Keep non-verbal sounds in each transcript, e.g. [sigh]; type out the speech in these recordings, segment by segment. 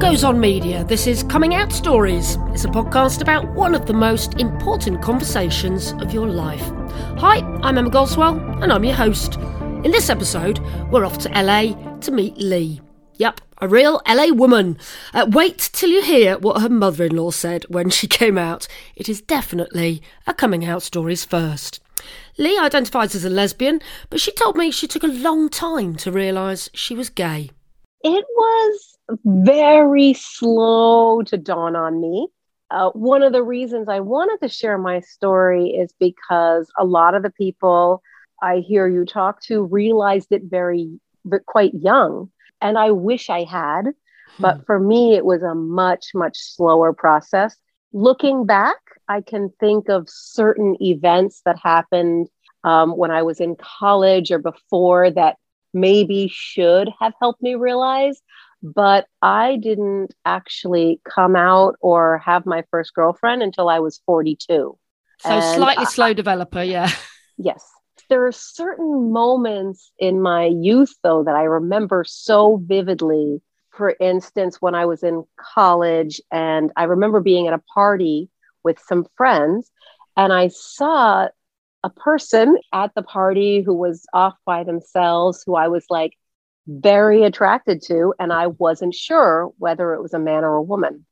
Goes On Media. This is Coming Out Stories. It's a podcast about one of the most important conversations of your life. Hi, I'm Emma Goswell, and I'm your host. In this episode, we're off to LA to meet Lee. Yep, a real LA woman. Uh, wait till you hear what her mother in law said when she [laughs] came out. It is definitely a coming out stories first. Lee identifies as a lesbian, but she told me she took a long time to realise she was gay. It was very slow to dawn on me. Uh, one of the reasons I wanted to share my story is because a lot of the people I hear you talk to realized it very, but quite young. And I wish I had. Hmm. But for me, it was a much, much slower process. Looking back, I can think of certain events that happened um, when I was in college or before that maybe should have helped me realize but I didn't actually come out or have my first girlfriend until I was 42. So and slightly I, slow developer, yeah. [laughs] Yes. There are certain moments in my youth, though, that I remember so vividly. For instance, when I was in college, and I remember being at a party with some friends, and I saw a person at the party who was off by themselves, who I was like, very attracted to, and I wasn't sure whether it was a man or a woman.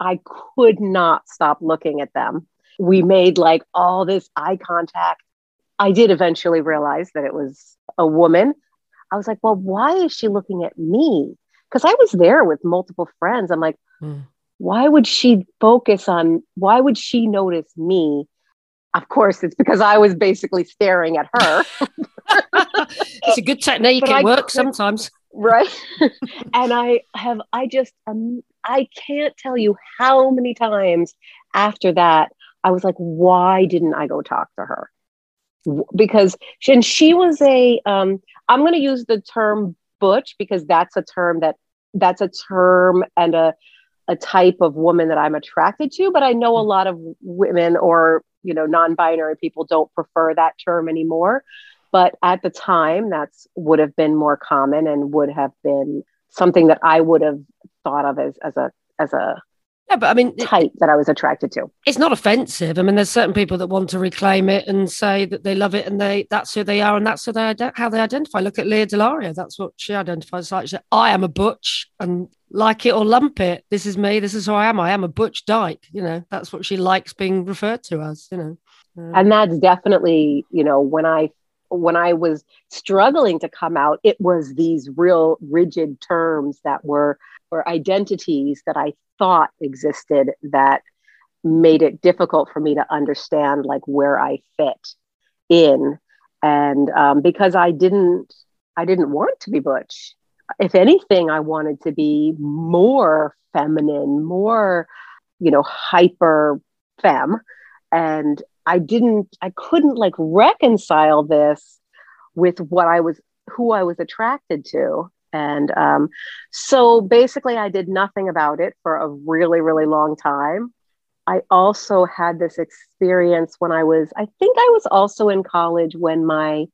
I could not stop looking at them. We made like all this eye contact. I did eventually realize that it was a woman. I was like, well, why is she looking at me? Because I was there with multiple friends. I'm like, mm. why would she focus on, why would she notice me? Of course, it's because I was basically staring at her. [laughs] it's a good technique. But it I works sometimes. Right. [laughs] and I have, I just, um, I can't tell you how many times after that I was like, why didn't I go talk to her? Because she, and she was a, um, I'm going to use the term butch because that's a term that that's a term and a a type of woman that I'm attracted to, but I know a lot of women or you know non-binary people don't prefer that term anymore. But at the time, that's would have been more common and would have been something that I would have thought of as as a as a yeah, but I mean, type it, that I was attracted to. It's not offensive. I mean, there's certain people that want to reclaim it and say that they love it and they that's who they are and that's who they how they identify. Look at Lea DeLaria. That's what she identifies like. She said, I am a butch and like it or lump it. This is me. This is who I am. I am a butch dyke. You know, that's what she likes being referred to as. You know, uh, and that's definitely you know when I when I was struggling to come out, it was these real rigid terms that were or identities that I thought existed that made it difficult for me to understand like where I fit in. And um, because I didn't, I didn't want to be butch. If anything, I wanted to be more feminine, more, you know, hyper femme. And I didn't, I couldn't like reconcile this with what I was, who I was attracted to. And um, so basically, I did nothing about it for a really, really long time. I also had this experience when I was, I think I was also in college when my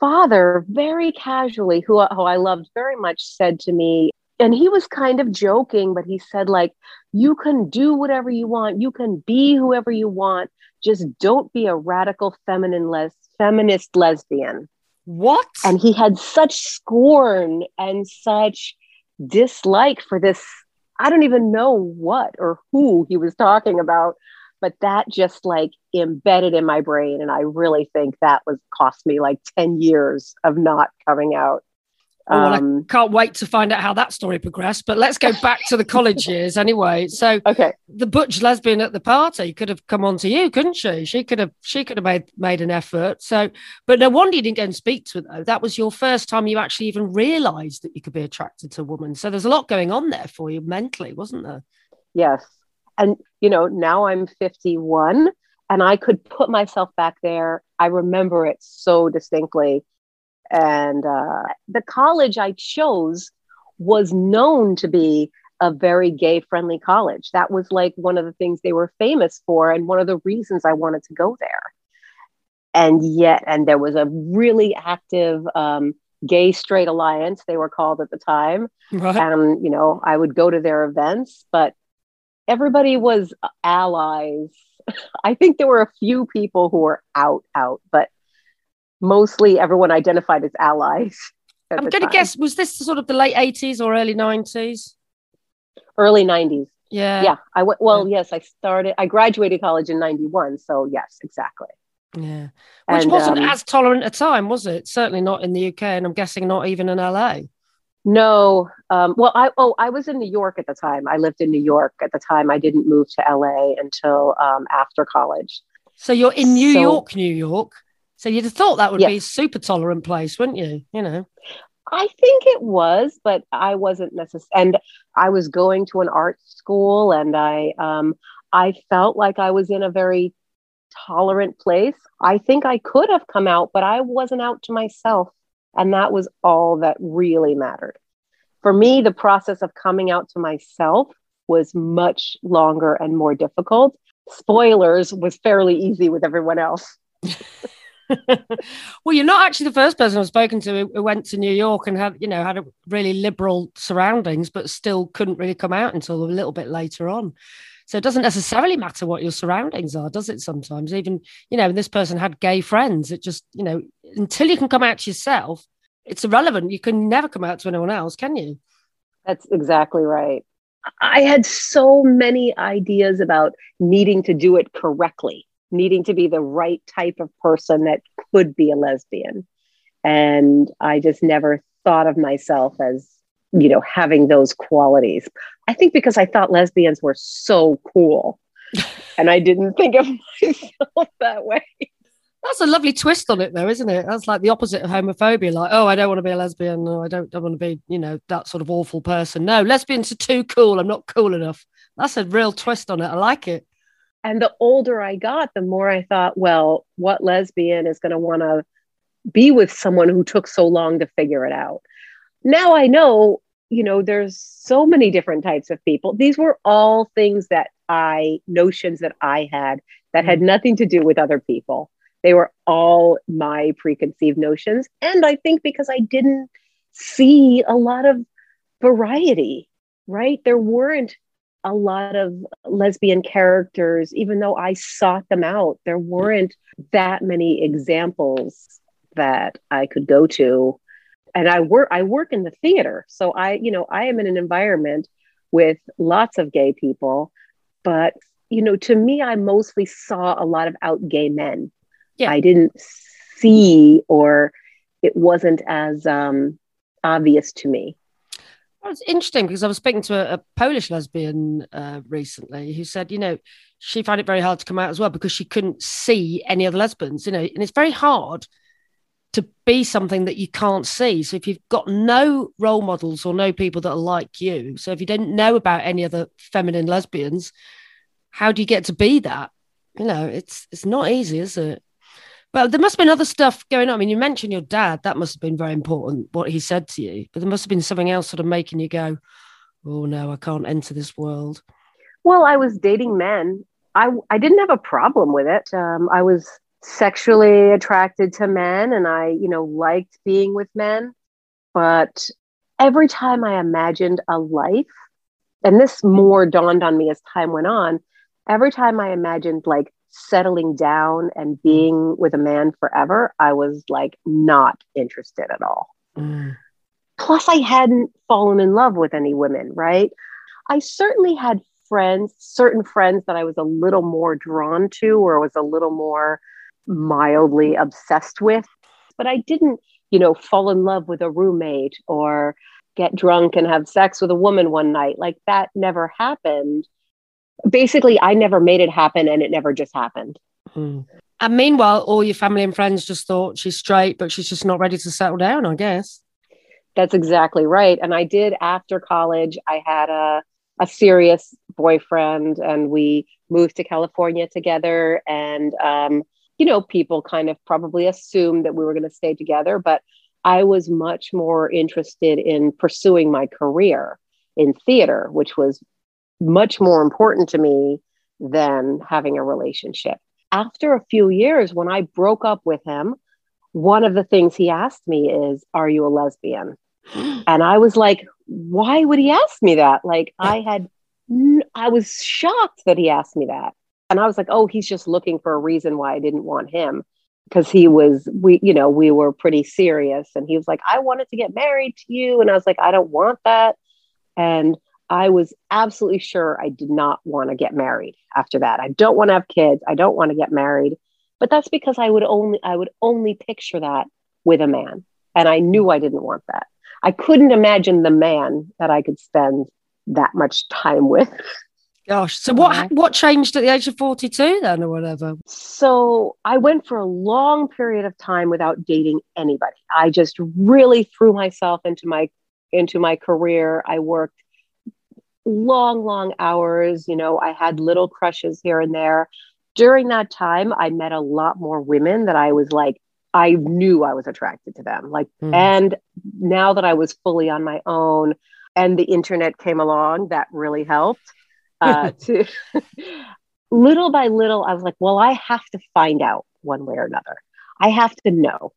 father, very casually, who, who I loved very much, said to me, and he was kind of joking, but he said, like, you can do whatever you want, you can be whoever you want, just don't be a radical feminine les- feminist lesbian. What? And he had such scorn and such dislike for this. I don't even know what or who he was talking about, but that just like embedded in my brain. And I really think that was cost me like 10 years of not coming out. Oh, well, um, I can't wait to find out how that story progressed. But let's go back to the college years anyway. So, okay, the butch lesbian at the party could have come on to you, couldn't she? She could have, she could have made made an effort. So, but no wonder you didn't go and speak to her. That was your first time you actually even realised that you could be attracted to a woman. So there's a lot going on there for you mentally, wasn't there? Yes, and you know now I'm 51, and I could put myself back there. I remember it so distinctly and uh, the college I chose was known to be a very gay friendly college. That was like one of the things they were famous for, and one of the reasons I wanted to go there. And yet, and there was a really active um, Gay Straight Alliance, they were called at the time. Right. And, you know, I would go to their events, but everybody was allies. [laughs] I think there were a few people who were out, out, but mostly everyone identified as allies. I'm going to guess, was this sort of the late 80s or early 90s? Early 90s. Yeah. Yeah. I went, well, yeah. yes, I started, I graduated college in 91. So, yes, exactly. Yeah. Which and, wasn't um, as tolerant a time, was it? Certainly not in the UK. And I'm guessing not even in LA. No. Um, well, I, oh, I was in New York at the time. I lived in New York at the time. I didn't move to LA until um, after college. So you're in New so, York, New York. So you'd have thought that would yes. be a super tolerant place, wouldn't you? You know. I think it was, but I wasn't necessarily. And I was going to an art school, and I um, I felt like I was in a very tolerant place. I think I could have come out, but I wasn't out to myself, and that was all that really mattered. For me, the process of coming out to myself was much longer and more difficult. Spoilers was fairly easy with everyone else. [laughs] well, you're not actually the first person I've spoken to who went to New York and had, you know, had a really liberal surroundings, but still couldn't really come out until a little bit later on. So it doesn't necessarily matter what your surroundings are, does it? Sometimes, even you know, this person had gay friends. It just, you know, until you can come out to yourself, it's irrelevant. You can never come out to anyone else, can you? That's exactly right. I had so many ideas about needing to do it correctly needing to be the right type of person that could be a lesbian. And I just never thought of myself as, you know, having those qualities. I think because I thought lesbians were so cool [laughs] and I didn't think of [laughs] myself that way. That's a lovely twist on it, though, isn't it? That's like the opposite of homophobia. Like, oh, I don't want to be a lesbian. No, I don't, don't want to be, you know, that sort of awful person. No, lesbians are too cool. I'm not cool enough. That's a real twist on it. I like it. And the older I got, the more I thought, well, what lesbian is going to want to be with someone who took so long to figure it out? Now I know, you know, there's so many different types of people. These were all things that I, notions that I had that had mm. nothing to do with other people. They were all my preconceived notions. And I think because I didn't see a lot of variety, right? There weren't a lot of lesbian characters, even though I sought them out, there weren't that many examples that I could go to. And I work I work in the theater. So I, you know, I am in an environment with lots of gay people, but you know, to me, I mostly saw a lot of out gay men. Yeah. I didn't see or it wasn't as um, obvious to me. Well, it's interesting because I was speaking to a, a Polish lesbian uh, recently who said, you know, she found it very hard to come out as well because she couldn't see any other lesbians, you know, and it's very hard to be something that you can't see. So if you've got no role models or no people that are like you, so if you don't know about any other feminine lesbians, how do you get to be that? You know, it's it's not easy, is it? But there must have been other stuff going on. I mean, you mentioned your dad. That must have been very important, what he said to you. But there must have been something else sort of making you go, oh, no, I can't enter this world. Well, I was dating men. I, I didn't have a problem with it. Um, I was sexually attracted to men and I, you know, liked being with men. But every time I imagined a life, and this more dawned on me as time went on, every time I imagined like settling down and mm. being with a man forever, I was like not interested at all. Mm. Plus, I hadn't fallen in love with any women, right? I certainly had friends, certain friends that I was a little more drawn to or was a little more mildly obsessed with, but I didn't, you know, fall in love with a roommate or get drunk and have sex with a woman one night. Like that never happened basically I never made it happen and it never just happened. Mm. And meanwhile, all your family and friends just thought she's straight, but she's just not ready to settle down, I guess. That's exactly right. And I did after college, I had a, a serious boyfriend and we moved to California together. And, um, you know, people kind of probably assumed that we were going to stay together, but I was much more interested in pursuing my career in theater, which was much more important to me than having a relationship. After a few years, when I broke up with him, one of the things he asked me is, Are you a lesbian? [gasps] and I was like, Why would he ask me that? Like, [laughs] I had, I was shocked that he asked me that. And I was like, Oh, he's just looking for a reason why I didn't want him. Because he was, we, you know, we were pretty serious. And he was like, I wanted to get married to you. And I was like, I don't want that. And I was absolutely sure I did not want to get married after that. I don't want to have kids. I don't want to get married. But that's because I would only I would only picture that with a man. And I knew I didn't want that. I couldn't imagine the man that I could spend that much time with. Gosh. So what uh-huh. what changed at the age of 42 then or whatever? So I went for a long period of time without dating anybody. I just really threw myself into my into my career. I worked long, long hours. You know, I had little crushes here and there. During that time, I met a lot more women that I was like, I knew I was attracted to them. Like, mm. and now that I was fully on my own and the internet came along, that really helped. [laughs] Uh, to [laughs] little by little, I was like, well, I have to find out one way or another. I have to know.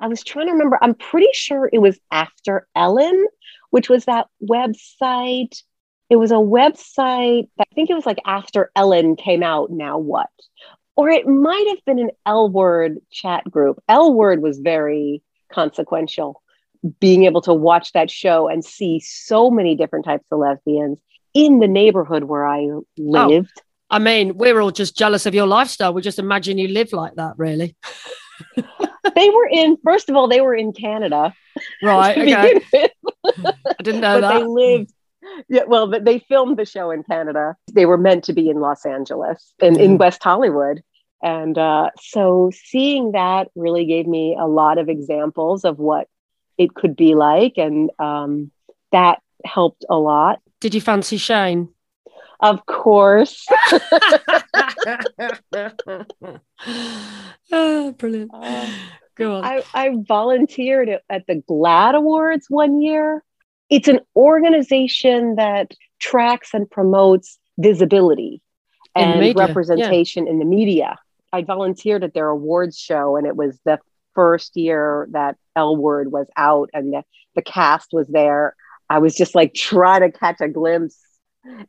I was trying to remember, I'm pretty sure it was AfterEllen, which was that website it was a website i think it was like after ellen came out now what? Or it might have been an l word chat group. L word was very consequential being able to watch that show and see so many different types of lesbians in the neighborhood where i oh, lived. Oh, i mean we're all just jealous of your lifestyle. We just imagine you live like that really. [laughs] They were in first of all they were in canada. Right [laughs] okay. [laughs] i didn't know but that. they lived yeah, well, they filmed the show in Canada. They were meant to be in Los Angeles and in mm. West Hollywood. And uh, so seeing that really gave me a lot of examples of what it could be like. And um, that helped a lot. Did you fancy Shane? Of course. oh, [laughs] brilliant. Uh, Go on. I, I volunteered at the GLAAD Awards one year it's an organization that tracks and promotes visibility and representation yeah. in the media. I volunteered at their awards show, and it was the first year that L Word was out and the, the cast was there. I was just like trying to catch a glimpse.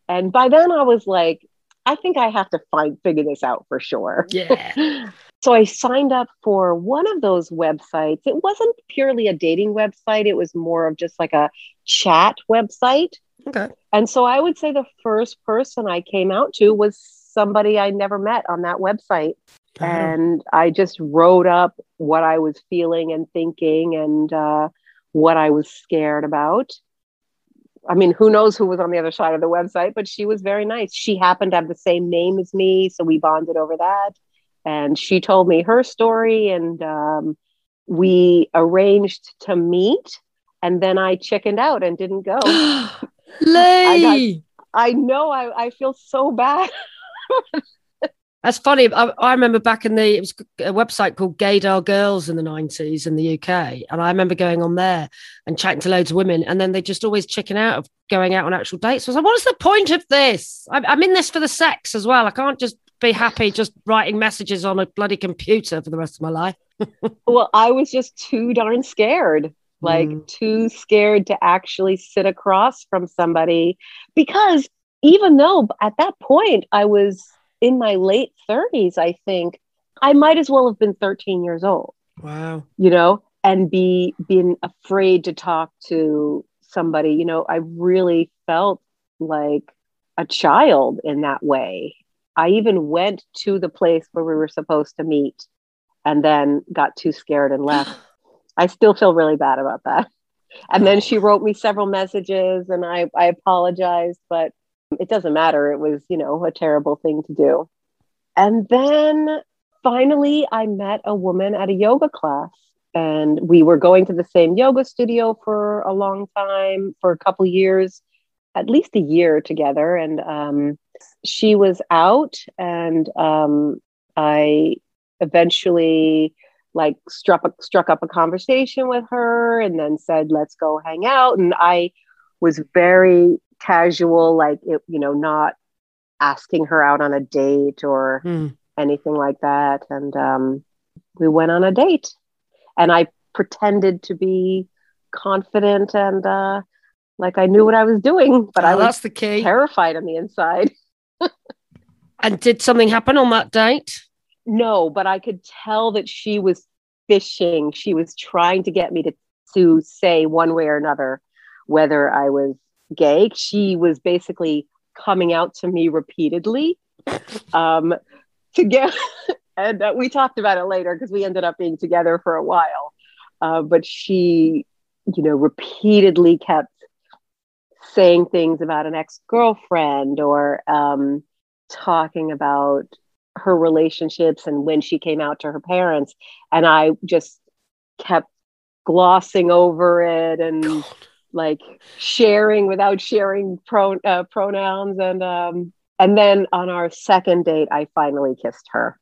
And by then I was like, I think I have to find figure this out for sure. Yeah. [laughs] so I signed up for one of those websites. It wasn't purely a dating website, it was more of just like a chat website. Okay. And so I would say the first person I came out to was somebody I never met on that website. Uh-huh. And I just wrote up what I was feeling and thinking and uh, what I was scared about. I mean, who knows who was on the other side of the website, but she was very nice. She happened to have the same name as me, so we bonded over that. And she told me her story, and um, we arranged to meet. And then I chickened out and didn't go. [gasps] I, I know. I, I feel so bad. [laughs] That's funny. I, I, remember back in the it was a website called Gaydar Girls in the nineties in the UK, and I remember going on there and chatting to loads of women, and then they just always chicken out of going out on actual dates. I was like, "What's the point of this? I'm, I'm in this for the sex as well. I can't just be happy just writing messages on a bloody computer for the rest of my life." [laughs] well, I was just too darn scared like mm. too scared to actually sit across from somebody because even though at that point I was in my late 30s, I think I might as well have been 13 years old. Wow. You know, and be being afraid to talk to somebody, you know, I really felt like a child in that way. I even went to the place where we were supposed to meet and then got too scared and left. [sighs] I still feel really bad about that. And then she wrote me several messages and I, I apologized, but it doesn't matter. It was, you know, a terrible thing to do. And then finally, I met a woman at a yoga class, and we were going to the same yoga studio for a long time, for a couple years, at least a year together. And um, she was out, and um, I eventually like struck struck up a conversation with her, and then said, "Let's go hang out." And I was very casual, like it, you know, not asking her out on a date or mm. anything like that. And um, we went on a date. and I pretended to be confident and uh, like I knew what I was doing, but Oh, I was that's the key. terrified on the inside. [laughs] And did something happen on that date? No, but I could tell that she was fishing. She was trying to get me to to say one way or another whether I was gay. She was basically coming out to me repeatedly um, to get, [laughs] and uh, we talked about it later because we ended up being together for a while. Uh, but she, you know, repeatedly kept saying things about an ex girlfriend or um, talking about her relationships and when she came out to her parents. And I just kept glossing over it and like sharing without sharing pro, uh, pronouns. And, um, and then on our second date, I finally kissed her.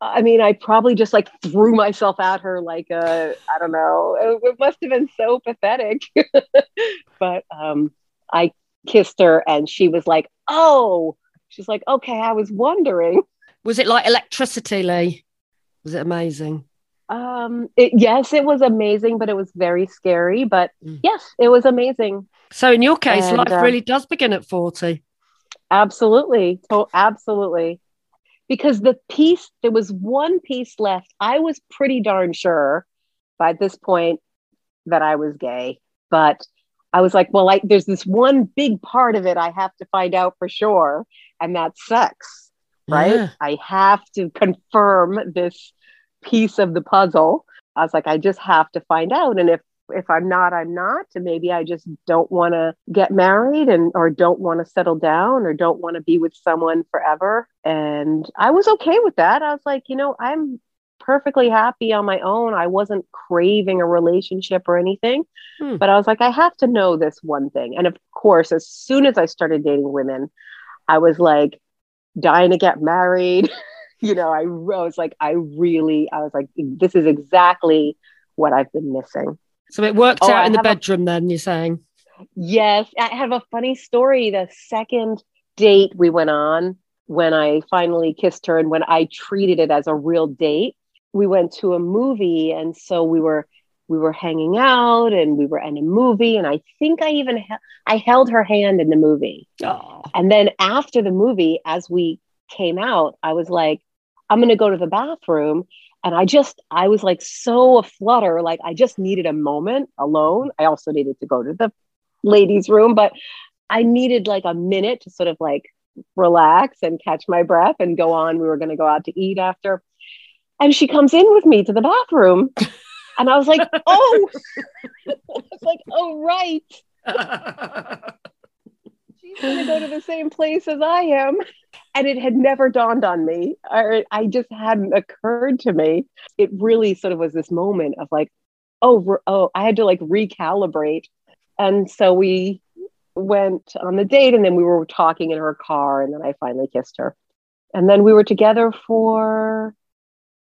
I mean, I probably just like threw myself at her like a, I don't know, it, must have been so pathetic. [laughs] but um, I kissed her and she was like, oh, she's like, okay, I was wondering. Was it like electricity, Lee? Was it amazing? Um, it, yes, it was amazing, but it was very scary. But Mm. yes, it was amazing. So in your case, And, life uh, really does begin at 40. Absolutely. To- absolutely. Because the piece, there was one piece left. I was pretty darn sure by this point that I was gay, but I was like, well, like there's this one big part of it I have to find out for sure, and that's sex, right? Yeah. I have to confirm this piece of the puzzle. I was like, I just have to find out. And if if I'm not, I'm not. And maybe I just don't want to get married and or don't want to settle down or don't want to be with someone forever. And I was okay with that. I was like, you know, I'm perfectly happy on my own. I wasn't craving a relationship or anything. Hmm. But I was like, I have to know this one thing. And of course, as soon as I started dating women, I was like dying to get married. [laughs] you know, I, I was like, I really, I was like, this is exactly what I've been missing. So it worked Oh, out I in the have a- bedroom then, you're saying? Yes, I have a funny story. The second date we went on, when I finally kissed her and when I treated it as a real date, we went to a movie, and so we were we were hanging out and we were in a movie, and I think I even he- I held her hand in the movie. Oh, And then after the movie, as we came out, I was like, I'm going to go to the bathroom. And I just, I was like so aflutter. Like I just needed a moment alone. I also needed to go to the ladies' room, but I needed like a minute to sort of like relax and catch my breath and go on. We were going to go out to eat after. And she comes in with me to the bathroom. And I was like, [laughs] oh, [laughs] I was like, oh, right [laughs] going to go to the same place as I am. And it had never dawned on me, or I just hadn't occurred to me. It really sort of was this moment of like, oh, oh, I had to like recalibrate. And so we went on the date, and then we were talking in her car, and then I finally kissed her. And then we were together for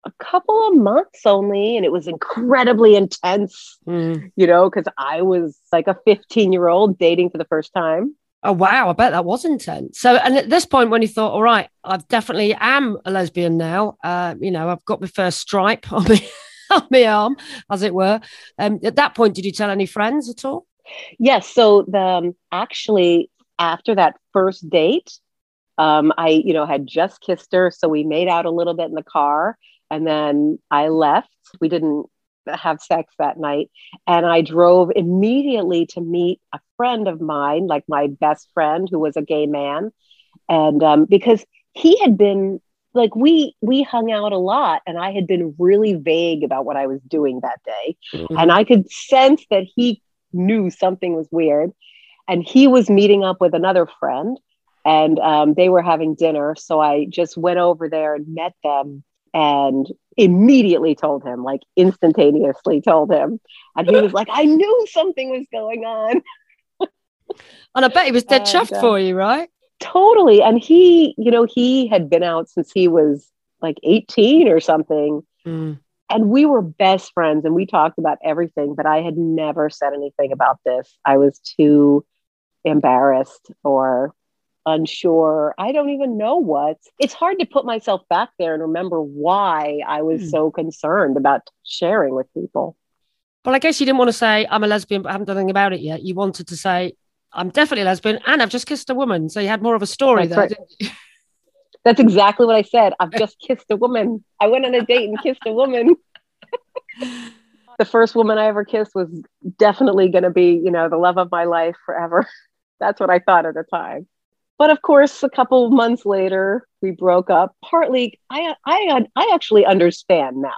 a couple of months only, and it was incredibly intense, Mm. you know, because I was like a 15 year old dating for the first time. Oh, wow. I bet that was intense. So, and at this point, when you thought, all right, I definitely am a lesbian now, uh, you know, I've got my first stripe on my, [laughs] on my arm, as it were. Um, at that point, did you tell any friends at all? Yes. So the um, actually after that first date, um, I you know had just kissed her, so we made out a little bit in the car, and then I left. We didn't have sex that night, and I drove immediately to meet a friend of mine, like my best friend, who was a gay man, and um, because he had been like we we hung out a lot and i had been really vague about what i was doing that day and I could sense that he knew something was weird. And he was meeting up with another friend, and um, they were having dinner. So I just went over there and met them, and immediately told him, like instantaneously told him, and he was like, "I [laughs] knew something was going on." [laughs] And I bet he was dead And, chuffed uh, for you, right? Totally. And he, you know, he had been out since he was like 18 or something. Mm. and we were best friends and we talked about everything but i had never said anything about this i was too embarrassed or unsure. I don't even know what. It's hard to put myself back there and remember why I was Hmm. so concerned about sharing with people. Well, I guess you didn't want to say I'm a lesbian, but I haven't done anything about it yet. You wanted to say I'm definitely a lesbian and I've just kissed a woman. So you had more of a story That's there. right. didn't you? [laughs] That's exactly what I said. I've [laughs] just kissed a woman. I went on a date and kissed a woman. [laughs] the first woman I ever kissed was definitely going to be, you know, the love of my life forever. That's what I thought at the time. But of course, a couple of months later, we broke up. Partly, I, I, I actually understand now.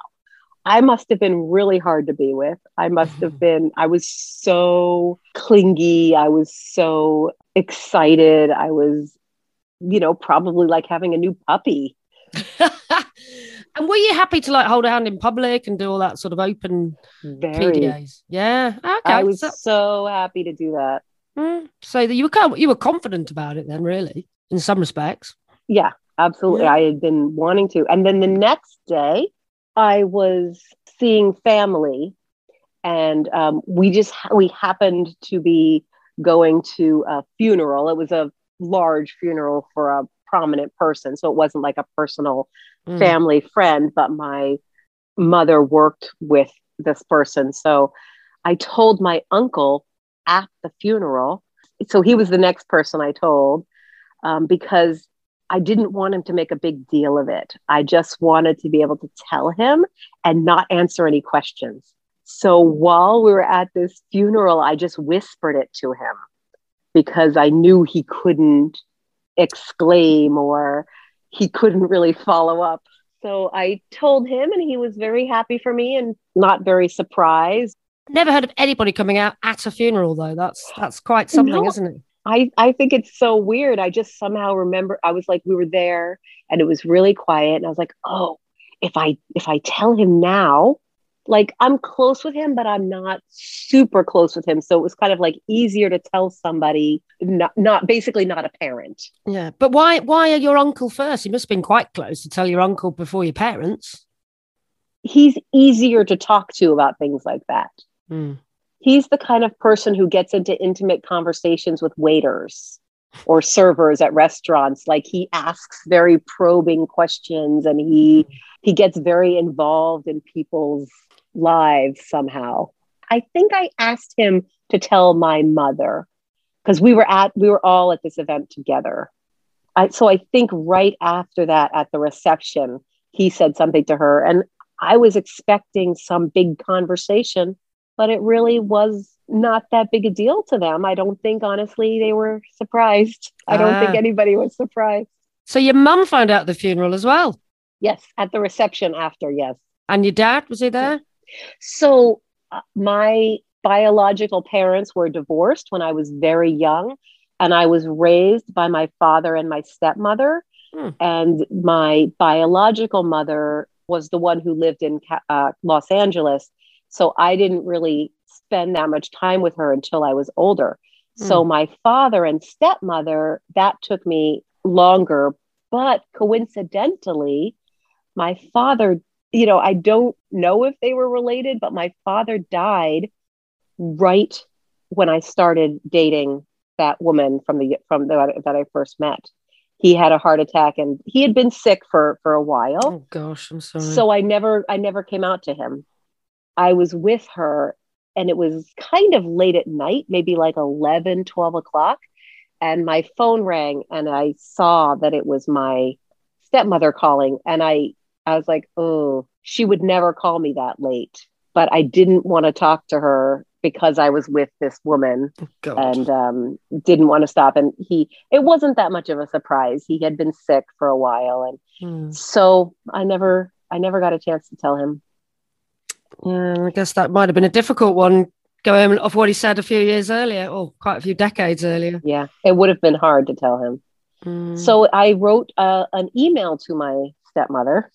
I must have been really hard to be with. I must have mm-hmm. been, I was so clingy. I was so excited. I was, you know, probably like having a new puppy. [laughs] and were you happy to like hold a hand in public and do all that sort of open Very. PDAs? Yeah. Okay. I was so, so happy to do that. Mm, so that you were kind of- you were confident about it then, really, in some respects. Yeah, absolutely. Yeah. I had been wanting to. And then the next day, I was seeing family, and um, we just we happened to be going to a funeral. It was a large funeral for a prominent person, so it wasn't like a personal Mm. family friend, but my mother worked with this person. So I told my uncle at the funeral. So he was the next person I told um, because I didn't want him to make a big deal of it. I just wanted to be able to tell him and not answer any questions. So while we were at this funeral, I just whispered it to him because I knew he couldn't exclaim or he couldn't really follow up. So I told him, and he was very happy for me and not very surprised. Never heard of anybody coming out at a funeral though. That's that's quite something, No. isn't it? I, I think it's so weird. I just somehow remember I was like, we were there and it was really quiet. And I was like, oh, if I if I tell him now, like I'm close with him, but I'm not super close with him. So it was kind of like easier to tell somebody, not not basically not a parent. Yeah. But why why are your uncle first? You must have been quite close to tell your uncle before your parents. He's easier to talk to about things like that. Mm. he's the kind of person who gets into intimate conversations with waiters or servers at restaurants. Like he asks very probing questions and he he gets very involved in people's lives somehow. I think i asked him to tell my mother because we were at we were all at this event together. I, so i think right after that at the reception he said something to her and i was expecting some big conversation but it really was not that big a deal to them. I don't think, honestly, they were surprised. I don't think Ah. anybody was surprised. So your mum found out the funeral as well. Yes, at the reception after, yes. And your dad, was he there? So, uh, my biological parents were divorced when I was very young, and I was raised by my father and my stepmother. Hmm. And my biological mother was the one who lived in uh, Los Angeles. So, I didn't really spend that much time with her until I was older. Hmm. So, my father and stepmother, that took me longer. But coincidentally, my father you know, I don't know if they were related, but my father died right when I started dating that woman from the from the that I first met. He had a heart attack and he had been sick for for a while. Oh gosh, I'm sorry. So I never I never came out to him. I was with her and it was kind of late at night, maybe like 11, 12 o'clock. And my phone rang and I saw that it was my stepmother calling. And I I was like, oh, she would never call me that late. But I didn't want to talk to her because I was with this woman Oh, God. and um, didn't want to stop. And he, it wasn't that much of a surprise. He had been sick for a while, and Hmm. so I never, I never got a chance to tell him. Yeah, I guess that might have been a difficult one going off what he said a few years earlier, or quite a few decades earlier. Yeah, it would have been hard to tell him. Hmm. So I wrote uh, an email to my stepmother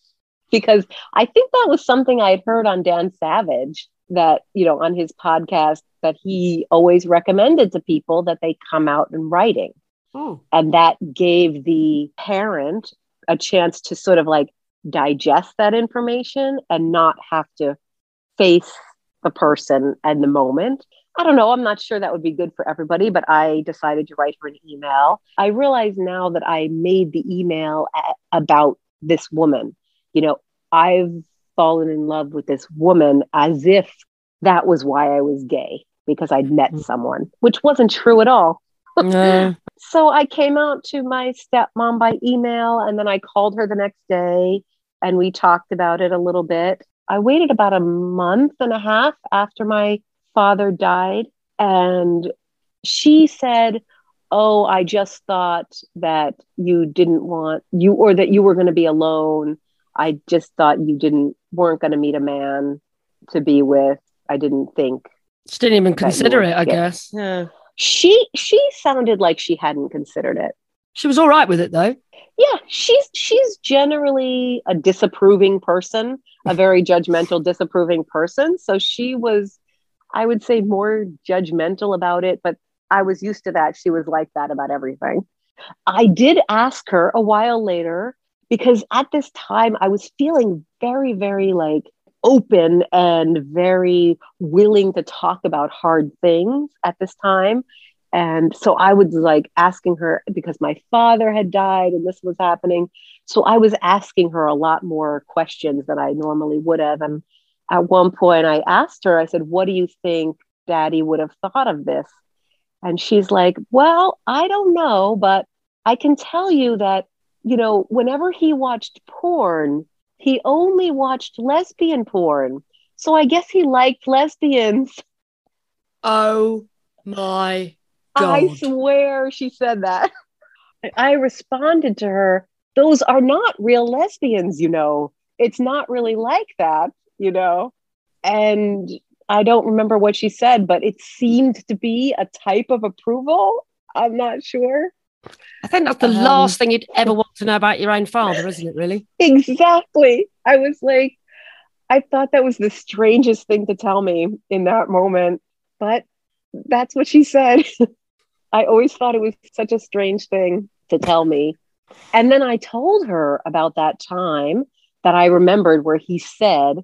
because I think that was something I had heard on Dan Savage that, you know, on his podcast that he always recommended to people that they come out in writing. Oh. And that gave the parent a chance to sort of like digest that information and not have to face the person and the moment. I don't know. I'm not sure that would be good for everybody, but I decided to write her an email. I realize now that I made the email a- about this woman. You know, I've fallen in love with this woman as if that was why I was gay because I'd met mm. someone, which wasn't true at all. [laughs] so I came out to my stepmom by email and then I called her the next day and we talked about it a little bit. I waited about a month and a half after my father died and she said, "Oh, I just thought that you didn't want you or that you were going to be alone. I just thought you didn't weren't going to meet a man to be with. I didn't think she didn't even consider it, I guess. Yeah. She she sounded like she hadn't considered it. She was all right with it though. Yeah, she's she's generally a disapproving person, a very judgmental, disapproving person. So she was, I would say, more judgmental about it, but I was used to that. She was like that about everything. I did ask her a while later because at this time I was feeling very, very like open and very willing to talk about hard things at this time. And so I was like asking her because my father had died and this was happening. So I was asking her a lot more questions than I normally would have. And at one point I asked her, I said, What do you think daddy would have thought of this? And she's like, Well, I don't know, but I can tell you that, you know, whenever he watched porn, he only watched lesbian porn. So I guess he liked lesbians. Oh my God. I swear she said that. [laughs] I responded to her, those are not real lesbians, you know. It's not really like that, you know. And I don't remember what she said, but it seemed to be a type of approval. I'm not sure. I think that's the um, last thing you'd ever want to know about your own father, isn't it, really? Exactly. I was like, I thought that was the strangest thing to tell me in that moment, but that's what she said. [laughs] I always thought it was such a strange thing to tell me. And then I told her about that time that I remembered where he said,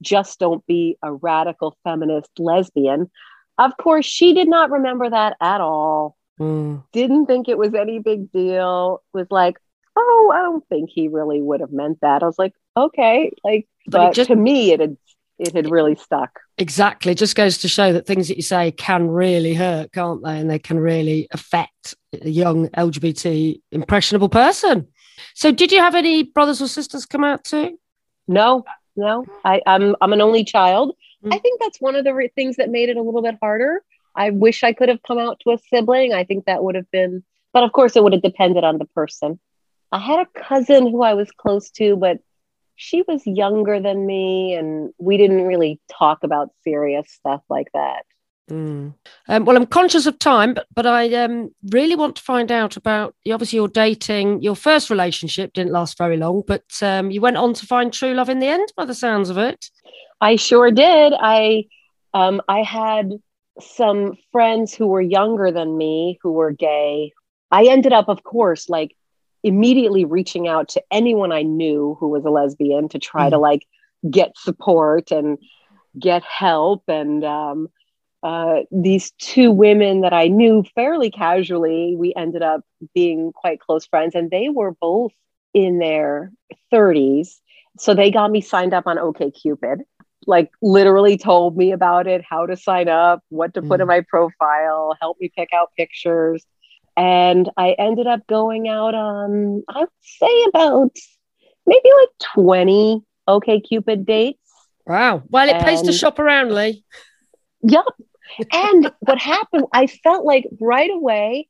just don't be a radical feminist lesbian. Of course, she did not remember that at all. Mm. Didn't think it was any big deal. Was like, oh, I don't think he really would have meant that. I was like, okay, like, but, but just, to me, it had it had really stuck. Exactly. It just goes to show that things that you say can really hurt, can't they? And they can really affect a young LGBT impressionable person. So, did you have any brothers or sisters come out too? No, no. I, I'm I'm an only child. Mm. I think that's one of the re- things that made it a little bit harder I wish I could have come out to a sibling. I think that would have been, but of course, it would have depended on the person. I had a cousin who I was close to, but she was younger than me, and we didn't really talk about serious stuff like that. Mm. Um, well, I'm conscious of time, but but I um, really want to find out about. Obviously, you're dating. Your first relationship didn't last very long, but um, you went on to find true love in the end, by the sounds of it. I sure did. I um, I had some friends who were younger than me who were gay. I ended up, of course, like immediately reaching out to anyone I knew who was a lesbian to try mm. to like get support and get help. And um, uh, these two women that I knew fairly casually, we ended up being quite close friends, and they were both in their 30s. So they got me signed up on OKCupid like literally told me about it, how to sign up, what to put mm. in my profile, help me pick out pictures. And I ended up going out on, I would say about maybe like 20 OKCupid dates. Wow. Well, it and, pays to shop around, Lee. Yep. And what happened, I felt like right away,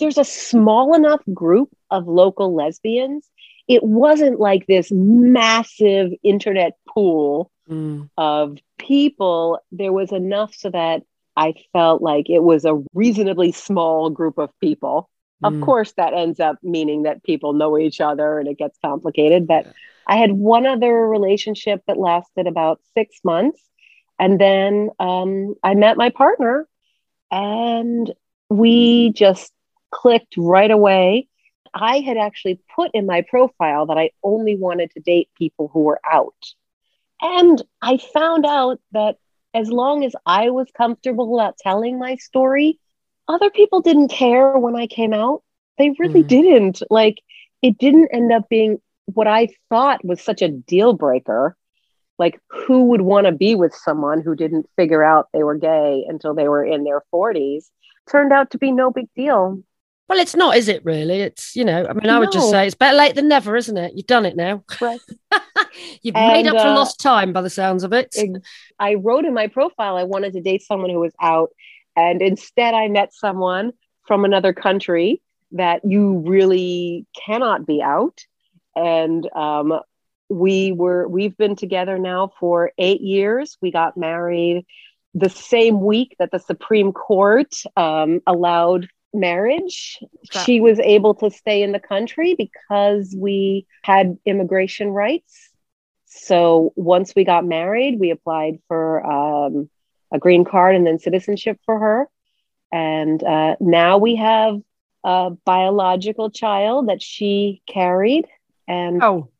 there's a small enough group of local lesbians. It wasn't like this massive internet pool mm. of people, there was enough so that I felt like it was a reasonably small group of people. Mm. Of course, that ends up meaning that people know each other and it gets complicated. But yeah. I had one other relationship that lasted about six months. And then um, I met my partner and we just clicked right away. I had actually put in my profile that I only wanted to date people who were out. And I found out that as long as I was comfortable about telling my story, other people didn't care when I came out. They really mm. didn't. Like, it didn't end up being what I thought was such a deal breaker. Like, who would want to be with someone who didn't figure out they were gay until they were in their 40s? Turned out to be no big deal. Well, it's not, is it really? It's, you know, I mean, I would just say it's better late than never, isn't it? You've done it now. Right. [laughs] You've and, made up for uh, lost time by the sounds of it. I wrote in my profile I wanted to date someone who was out. And instead, I met someone from another country that you really cannot be out. And um, we were, we've been together now for eight years. We got married the same week that the Supreme Court um, allowed marriage. She was able to stay in the country because we had immigration rights. So once we got married, we applied for um, a green card and then citizenship for her. And uh, now we have a biological child that she carried. And oh,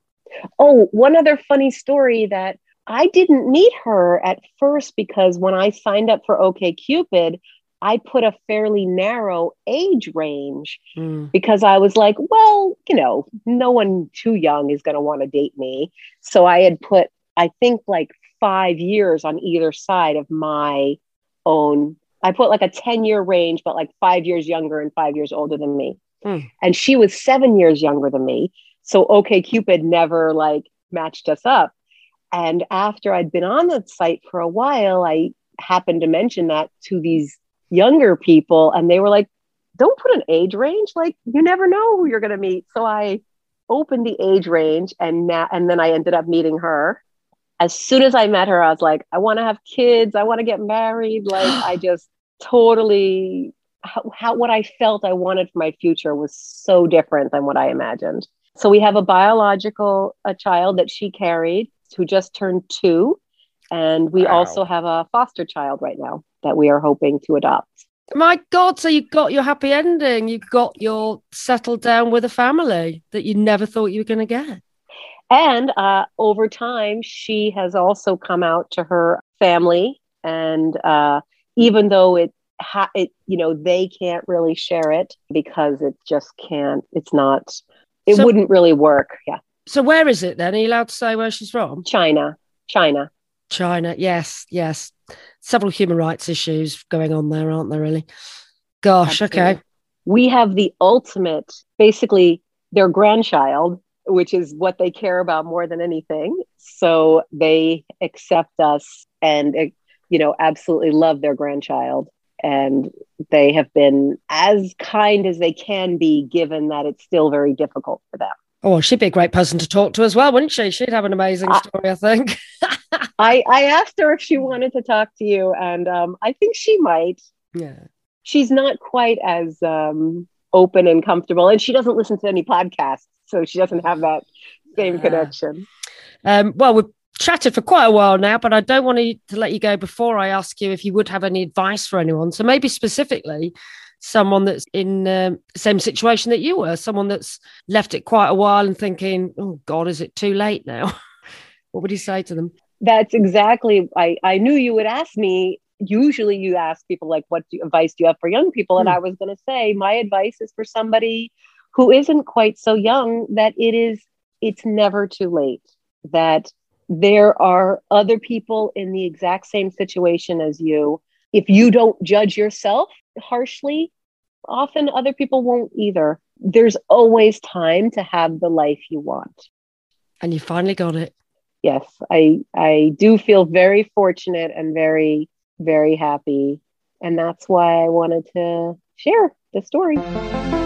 oh, one other funny story that I didn't meet her at first because when I signed up for OKCupid, I put a fairly narrow age range mm. because I was like, well, you know, no one too young is going to want to date me. So I had put, I think, like five years on either side of my own. I put like a 10 year range, but like five years younger and five years older than me. Mm. And she was seven years younger than me. So OKCupid never like matched us up. And after I'd been on the site for a while, I happened to mention that to these younger people and they were like don't put an age range like you never know who you're going to meet. So i opened the age range and now and then i ended up meeting her. As soon as i met her i was like i want to have kids i want to get married like i [gasps] just totally how, how what i felt i wanted for my future was so different than what i imagined. So we have a biological a child that she carried who just turned two and we wow. also have a foster child right now that we are hoping to adopt. My God, so you got your happy ending. You got your settled down with a family that you never thought you were going to get. And uh, over time, she has also come out to her family. And uh, even though it, ha- it, you know, they can't really share it because it just can't, it's not, it so, wouldn't really work. Yeah. So where is it then? Are you allowed to say where she's from? China. China. China. Yes, yes several human rights issues going on there, aren't there? Really? Gosh, Absolutely. okay. We have the ultimate, basically, their grandchild, which is what they care about more than anything. So they accept us and, eh, you know, absolutely love their grandchild. And they have been as kind as they can be, given that it's still very difficult for them. Oh, she'd be a great person to talk to as well, wouldn't she? She'd have an amazing story, I, I think. [laughs] I, I asked her if she wanted to talk to you, and um, I think she might. Yeah. She's not quite as um, open and comfortable, and she doesn't listen to any podcasts, so she doesn't have that same connection. Um, well, we've chatted for quite a while now, but I don't want to, to let you go before I ask you if you would have any advice for anyone. So maybe specifically someone that's in um, the same situation that you were, someone that's left it quite a while and thinking, oh God, is it too late now? [laughs] what would you say to them? That's exactly, I, I knew you would ask me. Usually you ask people like, what do, advice do you have for young people? And hmm. I was going to say, my advice is for somebody who isn't quite so young that it is, it's never too late, that there are other people in the exact same situation as you. If you don't judge yourself harshly, often other people won't either. There's always time to have the life you want. And you finally got it. Yes, I I do feel very fortunate and very very happy and that's why I wanted to share the story.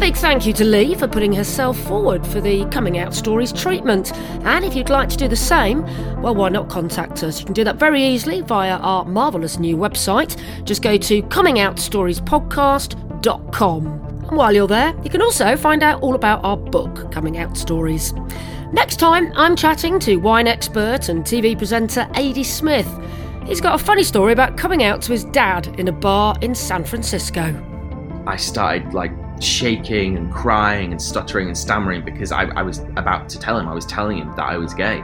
Big thank you to Lee for putting herself forward for the Coming Out Stories treatment. And if you'd like to do the same, well, why not contact us? You can do that very easily via our marvellous new website. Just go to comingoutStoriesPodcast.com. And while you're there, you can also find out all about our book, Coming Out Stories. Next time, I'm chatting to wine expert and TV presenter Adi Smith. He's got a funny story about coming out to his dad in a bar in San Francisco. I started like shaking and crying and stuttering and stammering because I, I, was about to tell him, I was telling him that I was gay.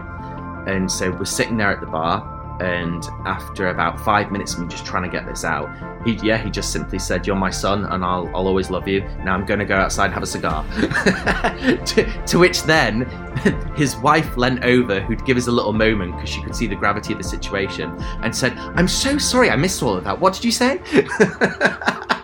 And so we're sitting there at the bar, And after about five minutes of me just trying to get this out, he yeah, he just simply said, "You're my son, and I'll I'll always love you." Now I'm going to go outside and have a cigar. [laughs] to, to which then [laughs] his wife leant over, who'd give us a little moment because she could see the gravity of the situation, and said, "I'm so sorry, I missed all of that. What did you say?" [laughs]